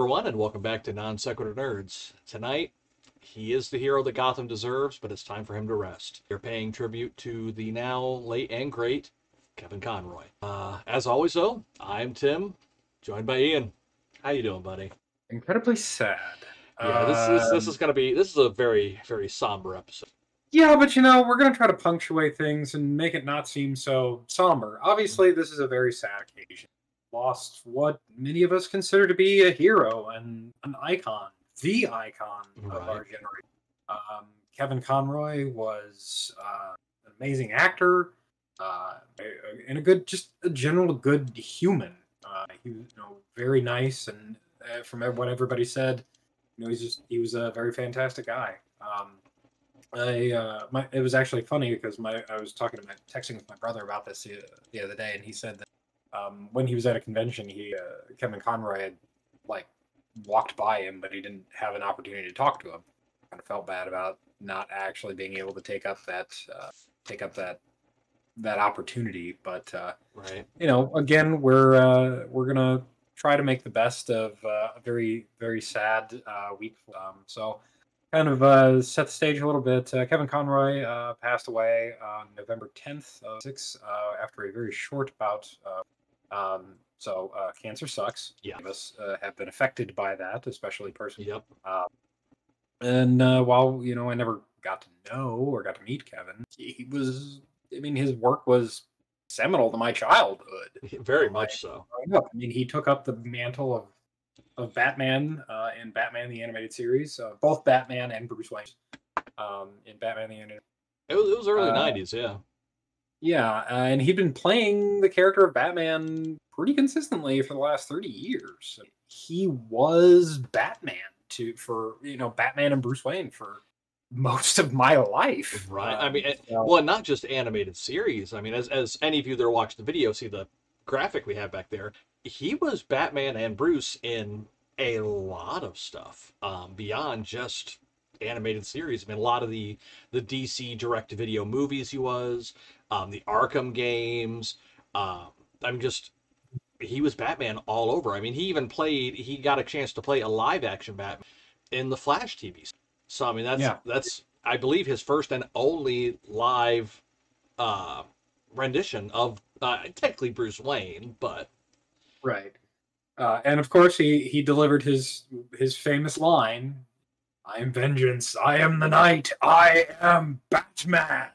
Everyone, and welcome back to Non Sequitur Nerds. Tonight, he is the hero that Gotham deserves, but it's time for him to rest. You're paying tribute to the now late and great Kevin Conroy. Uh, as always, though, I'm Tim, joined by Ian. How you doing, buddy? Incredibly sad. Yeah, this is this is gonna be this is a very very somber episode. Yeah, but you know, we're going to try to punctuate things and make it not seem so somber. Obviously, this is a very sad occasion. Lost what many of us consider to be a hero and an icon, the icon of our generation. Um, Kevin Conroy was uh, an amazing actor uh, and a good, just a general good human. Uh, he was, you know, very nice, and uh, from what everybody said, you know, he's just he was a very fantastic guy. Um, I uh, my it was actually funny because my I was talking to my texting with my brother about this the, the other day, and he said that um, when he was at a convention, he uh, Kevin Conroy had like walked by him, but he didn't have an opportunity to talk to him. Kind of felt bad about not actually being able to take up that uh, take up that that opportunity, but uh, Right. you know, again, we're uh, we're gonna try to make the best of uh, a very very sad uh, week. Um, so, kind of uh, set the stage a little bit. Uh, Kevin Conroy uh, passed away on November tenth of six uh, after a very short bout. Um, so, uh, cancer sucks. Yeah. Many of us uh, have been affected by that, especially personally. Yep. And uh, while you know, I never got to know or got to meet Kevin, he, was. I mean, his work was seminal to my childhood Very much so. up. I mean, he took up the mantle of of Batman uh, in Batman the Animated Series, uh, both Batman and Bruce Wayne um, in Batman the Animated. It was, it was early Uh, '90s. Yeah. Yeah, uh, and he'd been playing the character of Batman pretty consistently for the last thirty years. He was Batman to for you know Batman and Bruce Wayne for most of my life. Right. I Um, mean, it- so- well, not just animated series. I mean, as as any of you that are watching the video see the graphic we have back there, he was Batman and Bruce in a lot of stuff um, beyond just animated series. I mean, a lot of the the DC direct video movies he was, um, the Arkham games. Um, I'm just he was Batman all over. I mean, he even played. He got a chance to play a live action Batman in the Flash TV. So I mean, that's Yeah. that's I believe his first and only live uh, rendition of uh, technically Bruce Wayne, but Right. Uh, and of course, he he delivered his his famous line, "I am vengeance. I am the night. I am Batman."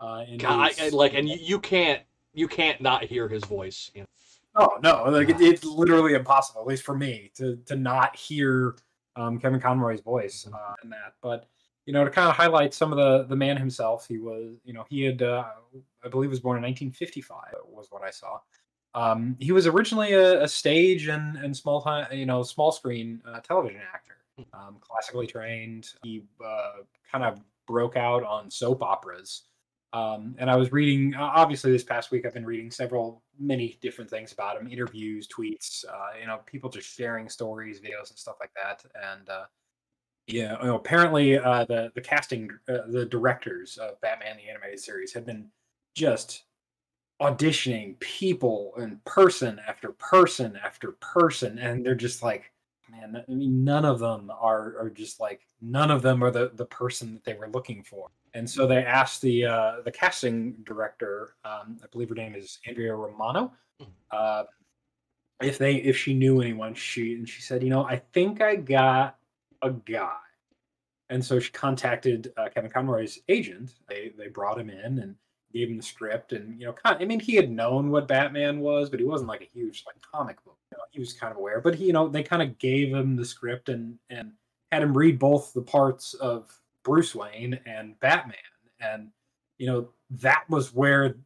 Uh, in God, I, I- like, and you, you can't you can't not hear his voice. You know? oh no, like it, it's literally impossible, at least for me, to to not hear um, Kevin Conroy's voice uh, in that. But you know, to kind of highlight some of the the man himself, he was, you know, he had, uh, I believe, was born in 1955. Was what I saw. Um, he was originally a, a stage and and small time, you know, small screen uh, television actor. Um, classically trained. He uh, kind of broke out on soap operas. Um, and I was reading, uh, obviously, this past week, I've been reading several, many different things about him interviews, tweets, uh, you know, people just sharing stories, videos, and stuff like that. And, uh, yeah, you know, apparently, uh, the, the casting, uh, the directors of Batman the Animated Series had been just auditioning people in person after person after person. And they're just like, man, I mean, none of them are, are just like, none of them are the, the person that they were looking for and so they asked the uh, the casting director, um, I believe her name is Andrea Romano, uh, if they if she knew anyone. She and she said, you know, I think I got a guy, and so she contacted uh, Kevin Conroy's agent. They they brought him in and gave him the script, and you know, kind I mean, he had known what Batman was, but he wasn't like a huge like comic book. You know, he was kind of aware, but he, you know, they kind of gave him the script and and had him read both the parts of Bruce Wayne and Batman. And you know, that was where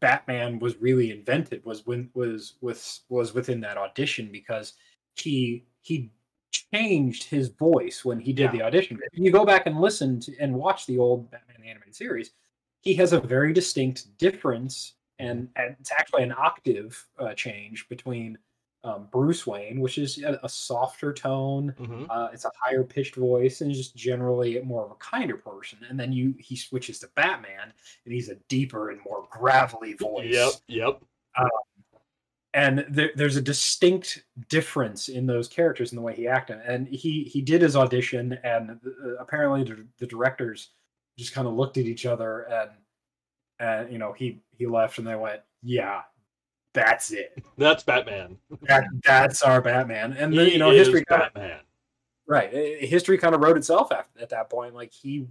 Batman was really invented was when was was was within that audition because he he changed his voice when he did the audition. If you go back and listen to and watch the old Batman the animated series, he has a very distinct difference and, and it's actually an octave uh, change between um, Bruce Wayne, which is a, a softer tone. Mhm. Uh, it's a higher pitched voice and just generally more of a kinder person. And then you he switches to Batman and he's a deeper and more gravelly voice. Yep, yep. and there, there's a distinct difference in those characters and the way he acted. And he he did his audition, and uh, apparently the, the directors just kind of looked at each other and and you know he he left and they went, yeah, that's it. That's Batman. That, that's our Batman. And then you know is history kind of, Batman. right eh, history kind of wrote itself at, at that point. Like he,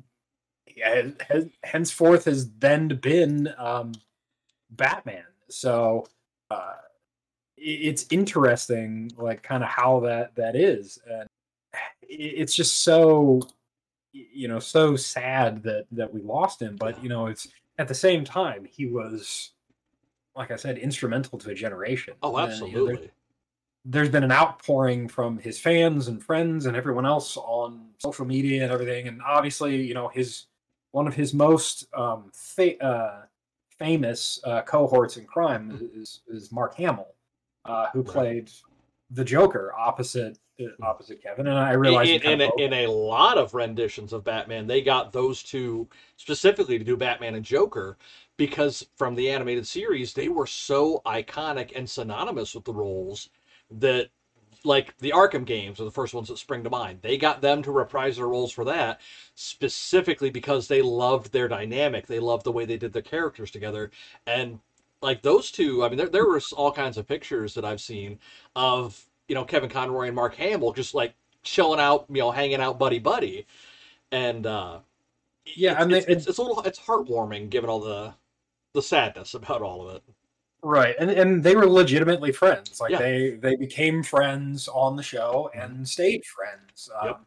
he has, has henceforth has then been um, Batman. So. uh it's interesting like kind of how that that is and it's just so you know so sad that that we lost him but you know it's at the same time he was like i said instrumental to a generation. Oh, And, you know, there- absolutely. there's been an outpouring from his fans and friends and everyone else on social media and everything and obviously you know his one of his most um fa- uh famous uh cohorts in crime is is mark hamill uh who played the joker opposite Hmm. opposite kevin and i realized in, he in, a, in a lot of renditions of Batman, they got those two specifically to do Batman and Joker because from the animated series, they were so iconic and synonymous with the roles that, like the Arkham games are the first ones that spring to mind. They got them to reprise their roles for that specifically because they loved their dynamic. They loved the way they did their characters together. And like those two, I mean, there, there was all kinds of pictures that I've seen of, you know, Kevin Conroy and Mark Hamill just like chilling out, you know, hanging out buddy buddy, and uh, Yeah, it's, and they- it's, it's, it's a little it's heartwarming given all the the sadness about all of it. right and and they were legitimately friends like Yeah. Mm-hmm. they they became friends on the show and stayed friends um, Yep.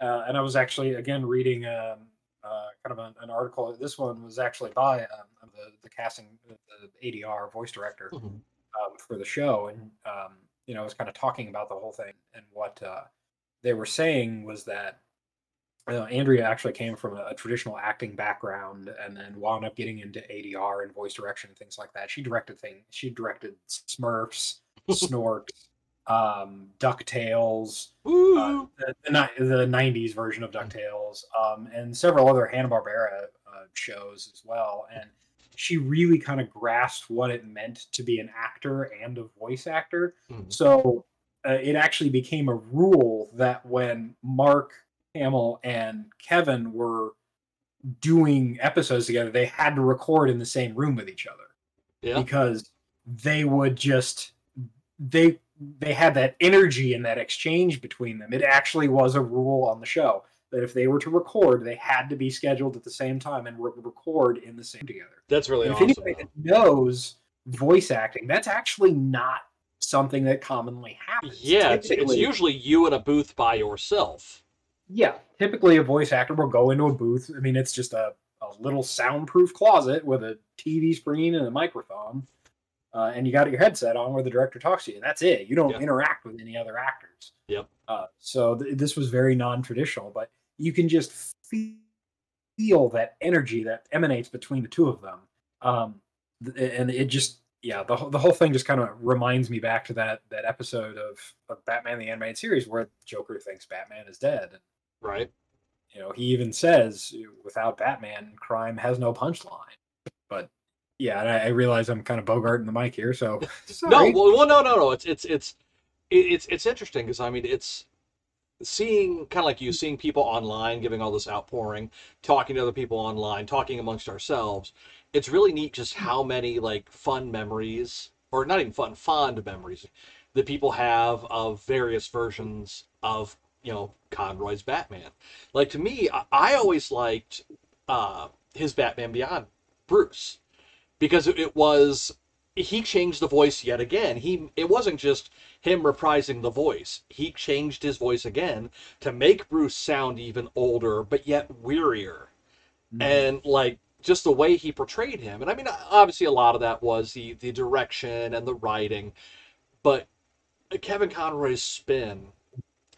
uh, and i was actually again reading um, uh, kind of an, an article this one was actually by um, the, the casting the adr voice director Mhm. um, for the show, and um, you know, I was kind of talking about the whole thing, and what uh, they were saying was that uh, Andrea actually came from a, a traditional acting background, and then wound up getting into ADR and voice direction and things like that. She directed things. She directed Smurfs, Snorks, um, Ducktales, uh, the, the, the 90s version of DuckTales, um, and several other Hanna-Barbera uh, shows as well. And she really kind of grasped what it meant to be an actor and a voice actor. Mhm. So uh, it actually became a rule that when Mark Hamill and Kevin were doing episodes together, they had to record in the same room with each other yeah, because they would just they they had that energy and that exchange between them. It actually was a rule on the show that if they were to record, they had to be scheduled at the same time and re- record in the same together. that's really And if awesome. anybody that knows voice acting, that's actually not something that commonly happens. Yeah, it's, it's usually you in a booth by yourself. yeah, typically a voice actor will go into a booth. I mean, it's just a, a little soundproof closet with a TV screen and a microphone. Uh, and you got your headset on where the director talks to you. That's it. You don't interact with any other actors. Yep. Uh, so th- this was very non-traditional, but you can just feel that energy that emanates between the two of them. Um, and it just, yeah, the, whole- the whole thing just kind of reminds me back to that that episode of, of Batman the Animated Series where Joker thinks Batman is dead. Right. you know, he even says, "Without Batman, crime has no punchline." But yeah, and I, I realize I'm kind of bogarting the mic here, so No, well, well, no, no, no. It's it's it's it's it's interesting because I mean it's seeing kind of like you seeing people online giving all this outpouring, talking to other people online, talking amongst ourselves. It's really neat just how many like fun memories, or not even fun, fond memories that people have of various versions of you know Conroy's Batman. Like to me, I, I always liked uh, his Batman Beyond Bruce because it, it was he changed the voice yet again. He it wasn't just him reprising the voice. He changed his voice again to make Bruce sound even older, but yet wearier. Mm-hmm. And like just the way he portrayed him. And I mean obviously a lot of that was the the direction and the writing, but Kevin Conroy's spin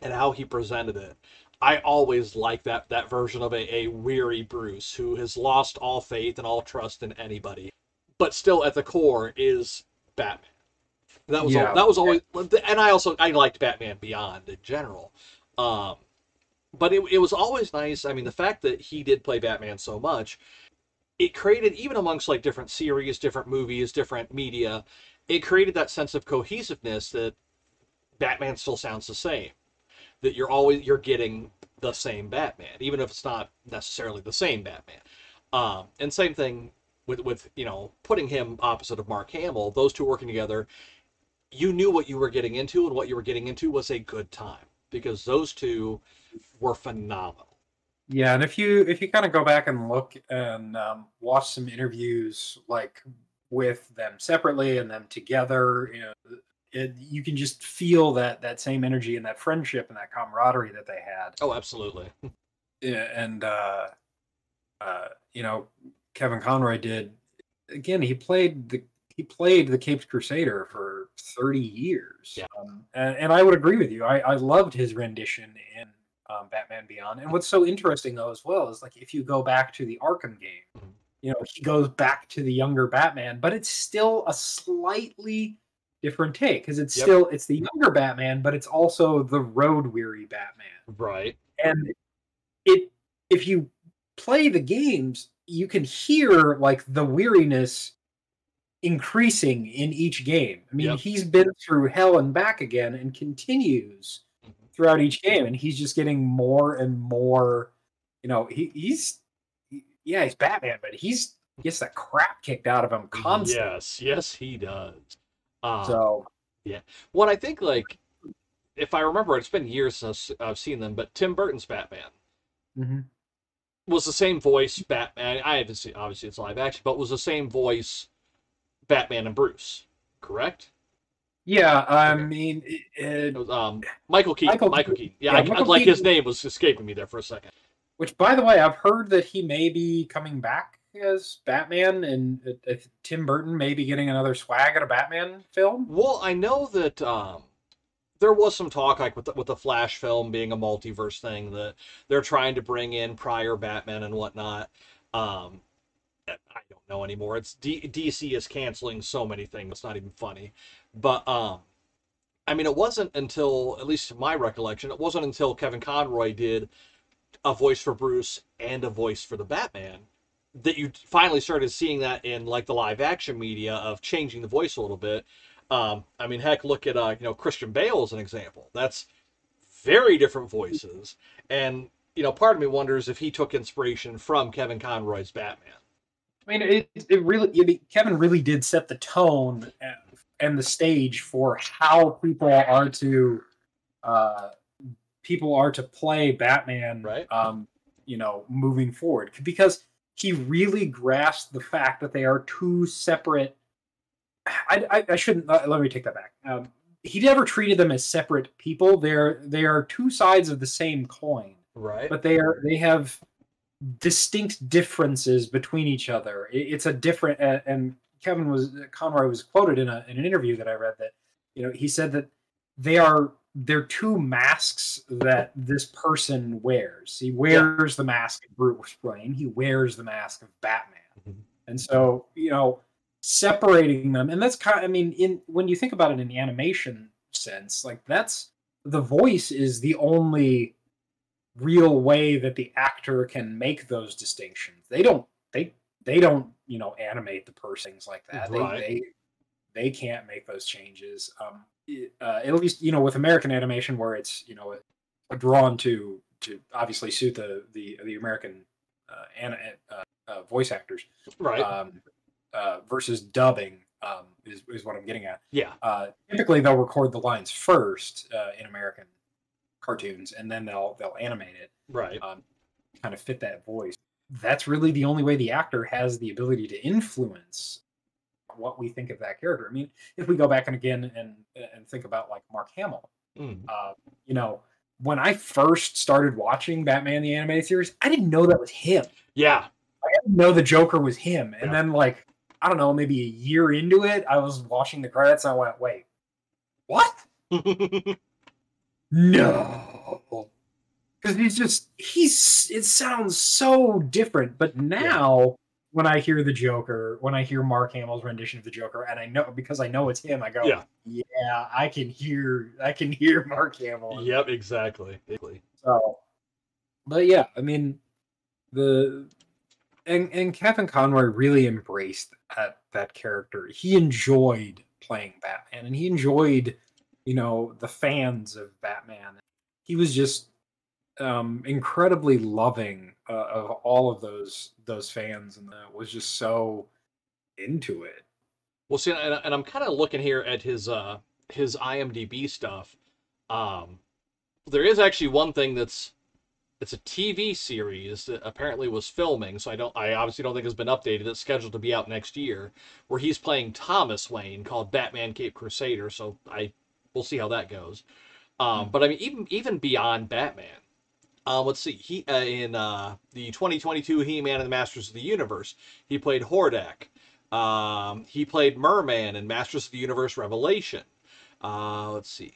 and how he presented it. I always like that that version of a, a weary Bruce who has lost all faith and all trust in anybody, but still at the core is Batman. That was Yeah. al- that was always, and I also I liked Batman Beyond in general, um, but it it was always nice. I mean, the fact that he did play Batman so much, it created even amongst like different series, different movies, different media, it created that sense of cohesiveness that Batman still sounds the same. That you're always you're getting the same Batman, even if it's not necessarily the same Batman. Um, and same thing with with you know putting him opposite of Mark Hamill. Those two working together, you knew what you were getting into, and what you were getting into was a good time because those two were phenomenal. Yeah, and if you if you kind of go back and look and um, watch some interviews like with them separately and them together, you know, it, you can just feel that that same energy and that friendship and that camaraderie that they had. Oh, absolutely. Yeah, and uh, uh, you know, Kevin Conroy did again. He played the he played the Caped Crusader for thirty years. Yeah. Um, and, and I would agree with you. I, I loved his rendition in um, Batman Beyond. And what's so interesting though as well is like if you go back to the Arkham game, Mhm. you know, he goes back to the younger Batman, but it's still a slightly different take because it's Yep. still it's the younger Batman, but it's also the road weary Batman Right. and it if you play the games you can hear like the weariness increasing in each game i mean Yep. he's been through hell and back again and continues Mhm. throughout each game and he's just getting more and more you know he, he's he- yeah he's batman but he's he gets that crap kicked out of him constantly Yes, yes, he does. Um, so yeah. What I think, like, if I remember, it's been years since I've seen them, but Tim Burton's Batman mhm. Was the same voice. Batman. I haven't seen, obviously, it's live action, but was the same voice. Batman and Bruce, correct? yeah i Okay. mean it, was, um, Michael Keaton. Michael Michael, Keaton. Keaton. Yeah, Yeah, I, Michael like his name was escaping me there for a second. Which, by the way, I've heard that he may be coming back as Batman, and uh, uh, Tim Burton may be getting another swag at a Batman film. Well, I know that um, there was some talk, like with the, with the Flash film being a multiverse thing, that they're trying to bring in prior Batman and whatnot. Um, I don't know anymore. It's D- DC is canceling so many things. It's not even funny. But um, I mean, it wasn't until, at least my recollection, it wasn't until Kevin Conroy did a voice for Bruce and a voice for the Batman that you finally started seeing that in like the live action media of changing the voice a little bit. Um, I mean, heck, look at uh, you know Christian Bale as an example. That's very different voices, and you know, part of me wonders if he took inspiration from Kevin Conroy's Batman. I mean, it, it really, I mean, Kevin really did set the tone and, and the stage for how people are to, uh, people are to play Batman, Right. Um, you know, moving forward because he really grasped the fact that they are two separate. I, I, I shouldn't. Uh, let me take that back. Um, he never treated them as separate people. They're they are two sides of the same coin Right. but they are they have distinct differences between each other. It- it's a different uh, and Kevin was Conroy was quoted in a in an interview that I read that you know he said that they are they're two masks that this person wears. He wears the mask of Bruce Wayne. He wears the mask of Batman. Mhm. And so, you know, separating them, and that's kind of, I mean, in when you think about it in the animation sense, like that's the voice is the only real way that the actor can make those distinctions. They don't they they don't, you know, animate the person things like that. Right. They they they can't make those changes. Um uh, at least, you know, with American animation where it's, you know, drawn to to obviously suit the the the American uh, an, uh, uh, voice actors right. um, uh, versus dubbing um, is, is what I'm getting at. yeah. Uh, typically, they'll record the lines first uh, in American cartoons, and then they'll they'll animate it, Right. um, kind of fit that voice. That's really the only way the actor has the ability to influence what we think of that character. I mean, if we go back and again and and think about like Mark Hamill, Mm. uh, you know, when I first started watching Batman the animated series, I didn't know that was him. Yeah. I didn't know the Joker was him. And Yeah. then like I don't know, maybe a year into it, I was watching the credits and I went, wait, what? No. Because he's just he's it sounds so different. But now when I hear the Joker, when I hear Mark Hamill's rendition of the Joker, and I know because I know it's him, I go, Yeah. yeah, I can hear I can hear Mark Hamill. yep. Exactly. Exactly. So, but yeah, I mean, the and and Kevin Conroy really embraced that that character. He enjoyed playing Batman, and he enjoyed, you know, the fans of Batman. He was just um, incredibly loving uh, of all of those those fans, and was just so into it. Well, see, and, and I'm kind of looking here at his uh his IMDb stuff. Um, there is actually one thing that's it's a TV series that apparently was filming, so I don't I obviously don't think has been updated. It's scheduled to be out next year, where he's playing Thomas Wayne called Batman Cape Crusader. So I we'll see how that goes. Um, but I mean, even even beyond Batman, um, let's see. He uh, in uh, the 2022 He-Man and the Masters of the Universe, he played Hordak. Um, he played Merman in Masters of the Universe Revelation. Uh, let's see.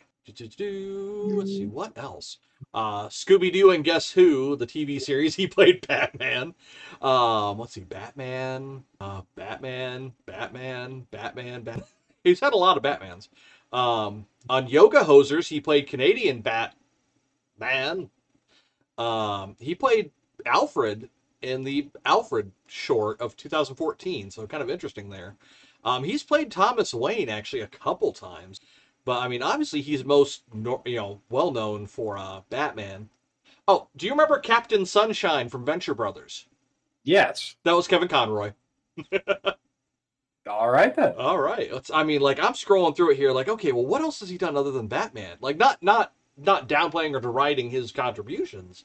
Let's see what else. Uh, Scooby Doo and Guess Who, the TV series, he played Batman. Um, let's see, Batman, uh, Batman, Batman, Batman, Batman. He's had a lot of Batmans. Um, on Yoga Hosers, he played Canadian Batman. Um, he played Alfred in the Alfred short of 2014, so kind of interesting there. Um, he's played Thomas Wayne actually a couple times. But I mean, obviously, he's most you know well known for uh, Batman. Oh, do you remember Captain Sunshine from Venture Brothers? Yes, that was Kevin Conroy. All right then. All right. Let's, I mean, like I'm scrolling through it here, like, okay, well, what else has he done other than Batman? Like, not not not downplaying or deriding his contributions,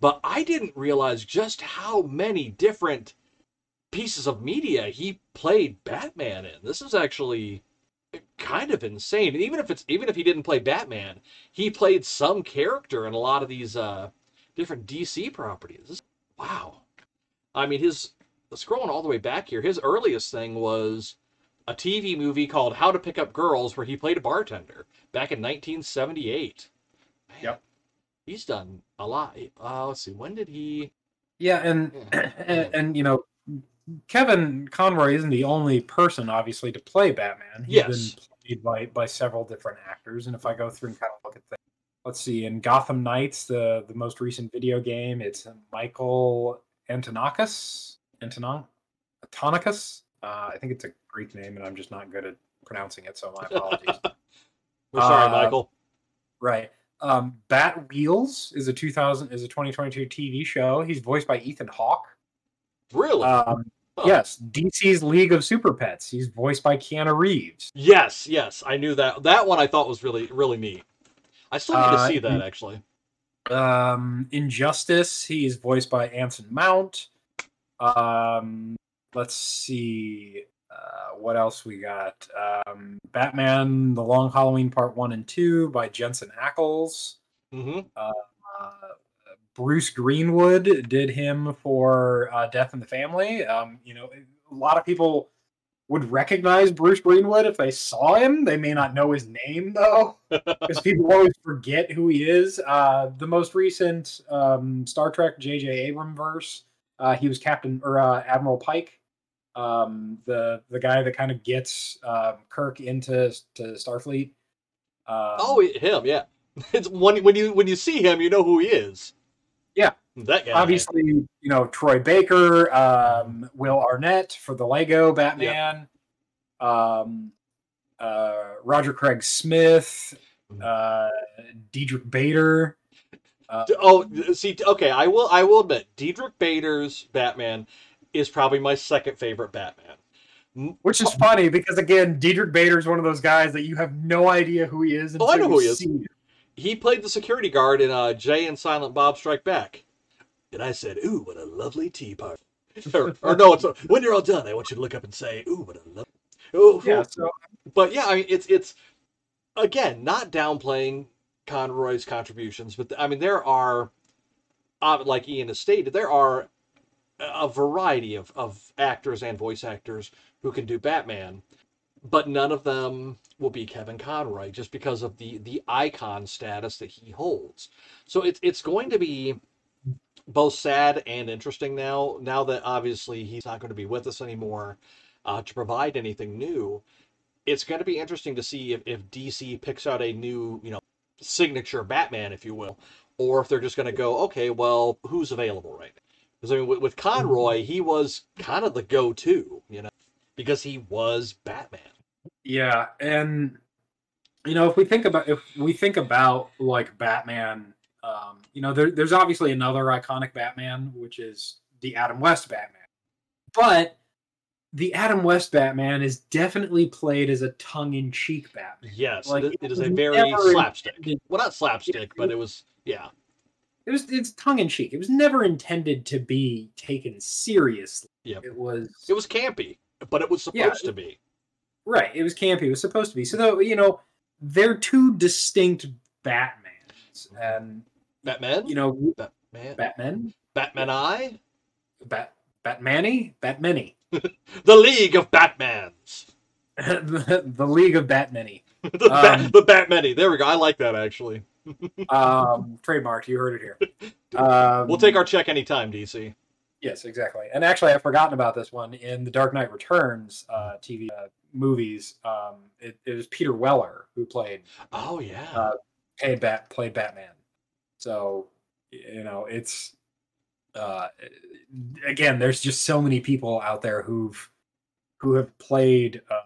but I didn't realize just how many different pieces of media he played Batman in. This is actually kind of insane. And even if it's even if he didn't play Batman, he played some character in a lot of these uh, different DC properties. Wow. I mean, his scrolling all the way back here, his earliest thing was a TV movie called How to Pick Up Girls, where he played a bartender back in 1978. Man, yep. He's done a lot. Uh, let's see, when did he? Yeah, and, and and you know, Kevin Conroy isn't the only person, obviously, to play Batman. He's yes. been played by, by several different actors. And if I go through and kind of look at things, let's see, in Gotham Knights, the, the most recent video game, it's Michael Antonakis. Antonon Antonicus. Uh, I think it's a Greek name, and I'm just not good at pronouncing it, so my apologies. We're sorry, uh, Michael. Right. Um, Bat Wheels is a 2000 is a 2022 TV show. He's voiced by Ethan Hawke. Really? Um, huh. Yes, DC's League of Super Pets. He's voiced by Keanu Reeves. Yes, yes, I knew that. That one I thought was really, really neat. I still need to uh, see that actually. Um, Injustice. He's voiced by Anson Mount. Um, let's see. Uh, what else we got? Um, Batman: The Long Halloween Part One and Two by Jensen Ackles. Mm-hmm. Uh, Bruce Greenwood did him for uh, Death in the Family. Um, you know, a lot of people would recognize Bruce Greenwood if they saw him. They may not know his name though, because people always forget who he is. Uh, the most recent um, Star Trek J.J. Abrams verse, uh, he was Captain or uh, Admiral Pike, um, the the guy that kind of gets um, Kirk into to Starfleet. Um, oh, him, yeah. It's when when you when you see him, you know who he is. That guy. Obviously, you know, Troy Baker, um, Will Arnett for the Lego Batman, um, uh, Roger Craig Smith, mm-hmm. uh, Diedrich Bader. Uh, oh, see, okay, I will, I will admit, Diedrich Bader's Batman is probably my second favorite Batman. Which is funny because again, Diedrich Bader is one of those guys that you have no idea who he is. Oh, I know who he is he played the security guard in uh, Jay and Silent Bob Strike Back. And I said, "Ooh, what a lovely tea party." or, or, no, it's a, when you're all done, I want you to look up and say, "Ooh, what a lovely." Oh, yeah. So, but yeah, I mean, it's it's again not downplaying Conroy's contributions, but I mean there are, uh, like Ian has stated, there are a variety of of actors and voice actors who can do Batman but none of them will be Kevin Conroy just because of the the icon status that he holds. So it's it's going to be both sad and interesting now. Now that obviously he's not going to be with us anymore uh, to provide anything new, it's going to be interesting to see if, if DC picks out a new you know signature Batman, if you will, or if they're just going to go, okay, well, who's available right now? Because I mean, with, with Conroy, he was kind of the go-to, you know because he was Batman. Yeah, and you know, if we think about if we think about like Batman, um, you know, there, there's obviously another iconic Batman, which is the Adam West Batman, but the Adam West Batman is definitely played as a tongue-in-cheek Batman. Yes, Like, it, it is a very slapstick. intended- Well, not slapstick, but it was yeah. It was it's tongue-in-cheek. It was never intended to be taken seriously. Yep. It was It was campy, but it was Yeah, supposed to be. Right. It was campy. It was supposed to be. So though, you know, they're two distinct Batmans. And Batman. you know, Batman. Batman, Batman Eye. Bat Batmany, Batmany. The League of Batmans. the, the League of Batmany. the Bat, Um, the Batmany. There we go. I like that actually. Um trademarked, you heard it here. Um, We'll take our check anytime, DC. Yes, exactly. And actually I've forgotten about this one in the Dark Knight Returns uh TV uh, movies. Um it, it was Peter Weller who played Oh yeah. Uh, played Bat played Batman. So you know, it's uh again, there's just so many people out there who've who have played uh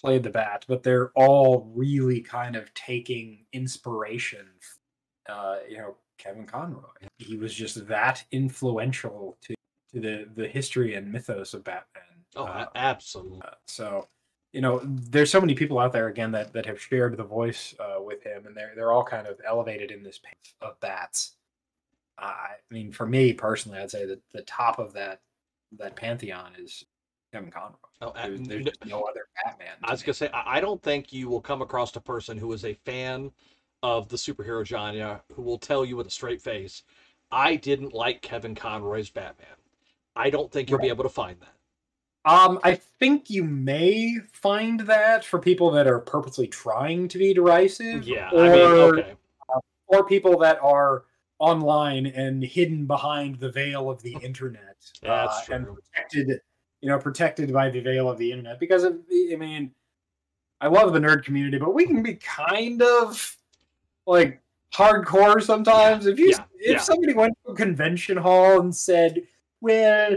played the bat, but they're all really kind of taking inspiration uh you know, Kevin Conroy. He was just that influential to to the the history and mythos of Batman. oh, Uh, absolutely. uh, so, you know, there's so many people out there again that that have shared the voice uh, with him, and they're they're all kind of elevated in this path of bats. I mean, for me personally, I'd say that the top of that that pantheon is Kevin Conroy. Oh, There's, there's n- just no other Batman. I was me. gonna say I I don't think you will come across a person who is a fan of the superhero genre who will tell you with a straight face, "I didn't like Kevin Conroy's Batman." I don't think you'll be able to find that. Um, I think you may find that for people that are purposely trying to be derisive. Yeah, or, I mean, okay, or people that are online and hidden behind the veil of the internet That's uh, and protected you know protected by the veil of the internet because of, i mean i love the nerd community but we can be kind of like hardcore sometimes if you yeah, if yeah. somebody went to a convention hall and said well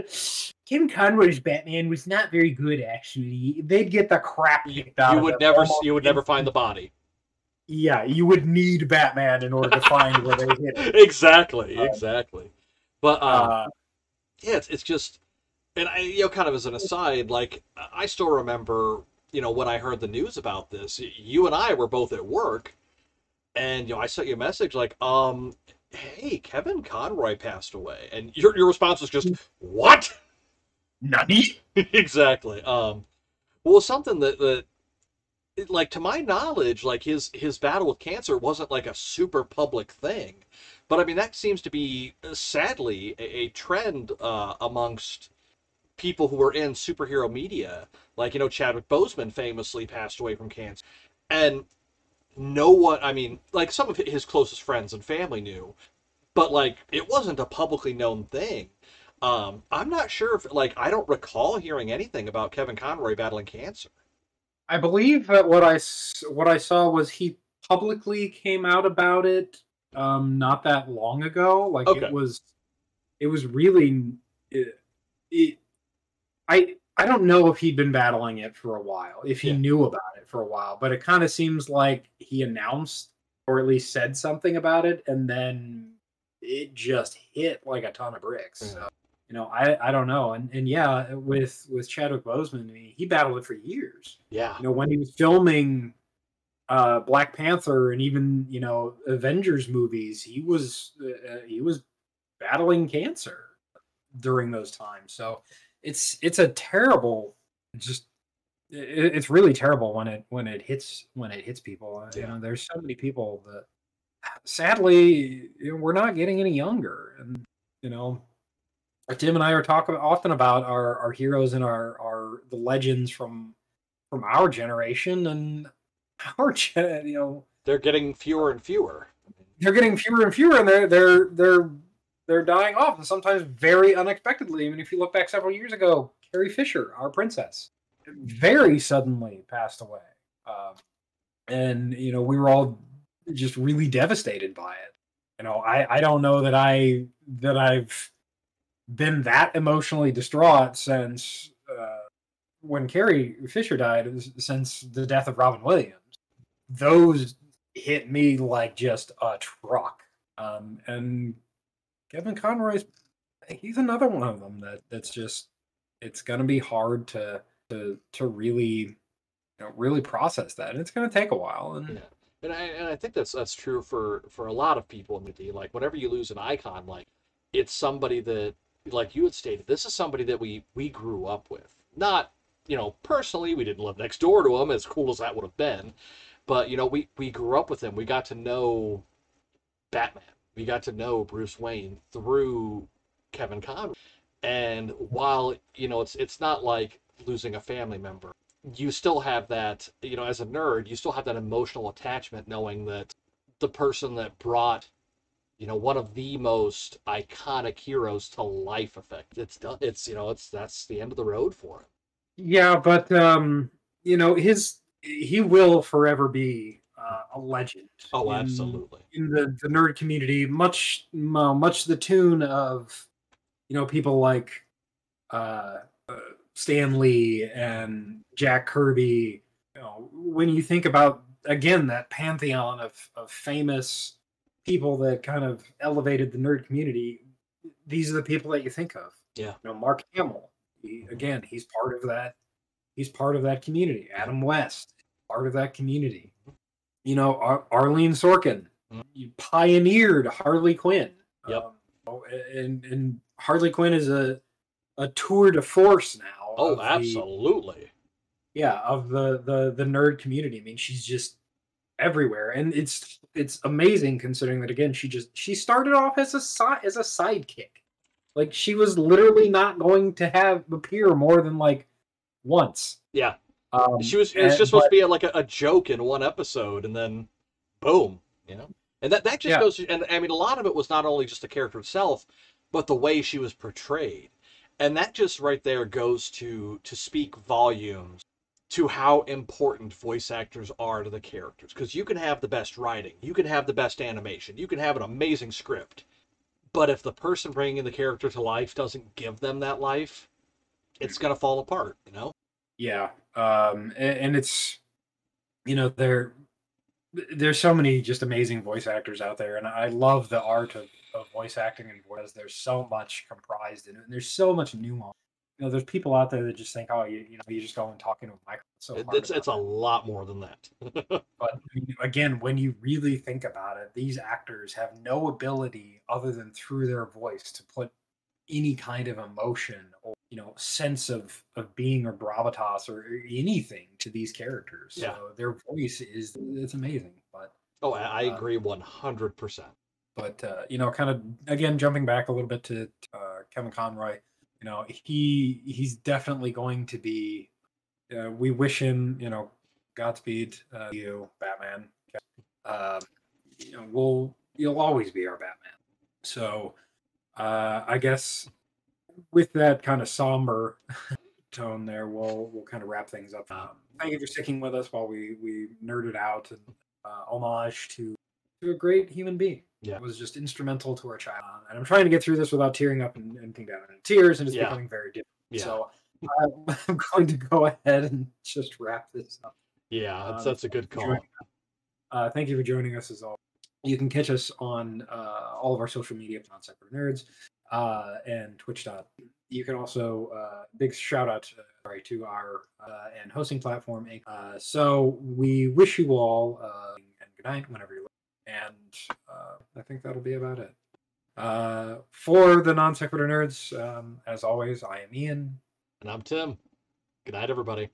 Kim Conroy's Batman was not very good actually. They'd get the crap You, kicked out you would never you would never find the body. yeah, you would need Batman in order to find where they hit it. exactly, Uh, exactly. But um, Uh, yeah, it's, it's just, and I, you know, kind of as an aside, like I still remember, you know, when I heard the news about this, you and I were both at work, and you know, I sent you a message like, um, hey, Kevin Conroy passed away, and your your response was just, what? Nani? exactly. Um, well, something that that, like to my knowledge, like his his battle with cancer wasn't like a super public thing, but I mean that seems to be uh, sadly a, a trend uh, amongst people who are in superhero media. Like you know, Chadwick Boseman famously passed away from cancer, and no one. I mean, like some of his closest friends and family knew, but like it wasn't a publicly known thing. Um, I'm not sure if like I don't recall hearing anything about Kevin Conroy battling cancer. I believe that what I what I saw was he publicly came out about it um not that long ago. Like Okay. it was it was really it, it I I don't know if he'd been battling it for a while, if he Yeah. knew about it for a while, but it kind of seems like he announced or at least said something about it and then it just hit like a ton of bricks. Yeah. So, you know, I I don't know. And and yeah, with with Chadwick Boseman, I mean, he battled it for years. Yeah, you know when he was filming uh black panther and even you know avengers movies he was uh, uh, he was battling cancer during those times. So it's it's a terrible just it, it's really terrible when it when it hits when it hits people. Uh, you know there's so many people that sadly you know, we're not getting any younger. And you know tim and i are talking often about our our heroes and our our the legends from from our generation and our gen, you know they're getting fewer and fewer. they're getting fewer and fewer and they're they're they're they're dying off and sometimes very unexpectedly. I mean if you look back several years ago carrie fisher our princess very suddenly passed away. Um, and you know we were all just really devastated by it. You know i i don't know that i that i've been that emotionally distraught since uh when Carrie Fisher died, since the death of Robin Williams, those hit me like just a truck. Um, and Kevin Conroy's he's another one of them that that's just it's gonna be hard to to to really you know really process that. And it's gonna take a while. And yeah. And I, and I think that's that's true for for a lot of people in the D. Like whenever you lose an icon, like it's somebody that like you had stated, this is somebody that we we grew up with. Not you know personally, we didn't live next door to him, as cool as that would have been, but you know we we grew up with him. We got to know Batman. We got to know Bruce Wayne through Kevin Conroy. And while you know it's it's not like losing a family member, you still have that you know as a nerd, you still have that emotional attachment knowing that the person that brought you know one of the most iconic heroes to life effect. It's done it's you know it's that's the end of the road for him. Yeah but um you know his he will forever be uh, a legend oh absolutely. in the, the nerd community much much the tune of you know people like uh, uh stan lee and jack kirby. You know when you think about again that pantheon of of famous people that kind of elevated the nerd community, these are the people that you think of. Yeah. You know, Mark Hamill, he, again, he's part of that. He's part of that community. Adam West, part of that community. You know, Ar- Arlene Sorkin, mm-hmm. you pioneered Harley Quinn. Yep. Um, and and Harley Quinn is a a tour de force now. Oh, absolutely. The, yeah, of the the the nerd community. I mean, she's just everywhere, and it's it's amazing considering that again she just she started off as a side as a sidekick. Like she was literally not going to have appear more than like once. Yeah. Um, she was it was just supposed but, to be a, like a, a, joke in one episode and then boom, you know. And that that just yeah. goes and I mean a lot of it was not only just the character itself, but the way she was portrayed. And that just right there goes to to speak volumes to how important voice actors are to the characters because you can have the best writing, you can have the best animation, you can have an amazing script, but if the person bringing the character to life doesn't give them that life, it's going to fall apart, you know? Yeah. Um, and, and it's, you know, there, there's so many just amazing voice actors out there, and I love the art of, of voice acting and voice. There's so much comprised in it, and there's so much nuance you know, there's people out there that just think, oh, you, you know, you just go and talk into a microphone. So it's it's a lot more than that. but again, when you really think about it, these actors have no ability other than through their voice to put any kind of emotion or you know sense of of being or gravitas or anything to these characters. Yeah. So their voice is it's amazing. But oh, I, uh, agree one hundred percent. But uh, you know, kind of again jumping back a little bit to uh, Kevin Conroy you know he he's definitely going to be uh, we wish him you know godspeed uh, you batman. Uh, you know we'll you'll always be our batman. So uh, i guess with that kind of somber tone there we'll we'll kind of wrap things up. Um, thank you for sticking with us while we we nerded out and uh, homage to to a great human being yeah. It was just instrumental to our child. And I'm trying to get through this without tearing up and, and down in tears, and it's yeah. becoming very difficult. Yeah. So uh, I'm going to go ahead and just wrap this up. Yeah, that's, uh, that's a good call. Uh, thank you for joining us as always. You can catch us on uh, all of our social media, Non Sequitur Nerds, uh, and Twitch. You can also uh, big shout out uh, sorry to our uh, and hosting platform. Uh, so we wish you all uh, and good night whenever you're. And uh, I think that'll be about it. Uh, for the non sequitur nerds, um, as always, I am Ian. And I'm Tim. Good night, everybody.